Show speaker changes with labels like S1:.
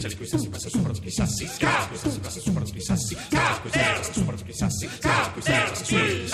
S1: Sassi, questa si passa sopra tutti i sassi, questa si passa sopra tutti i sassi, questa si passa sopra tutti i sassi, questa si passa sopra tutti i sassi,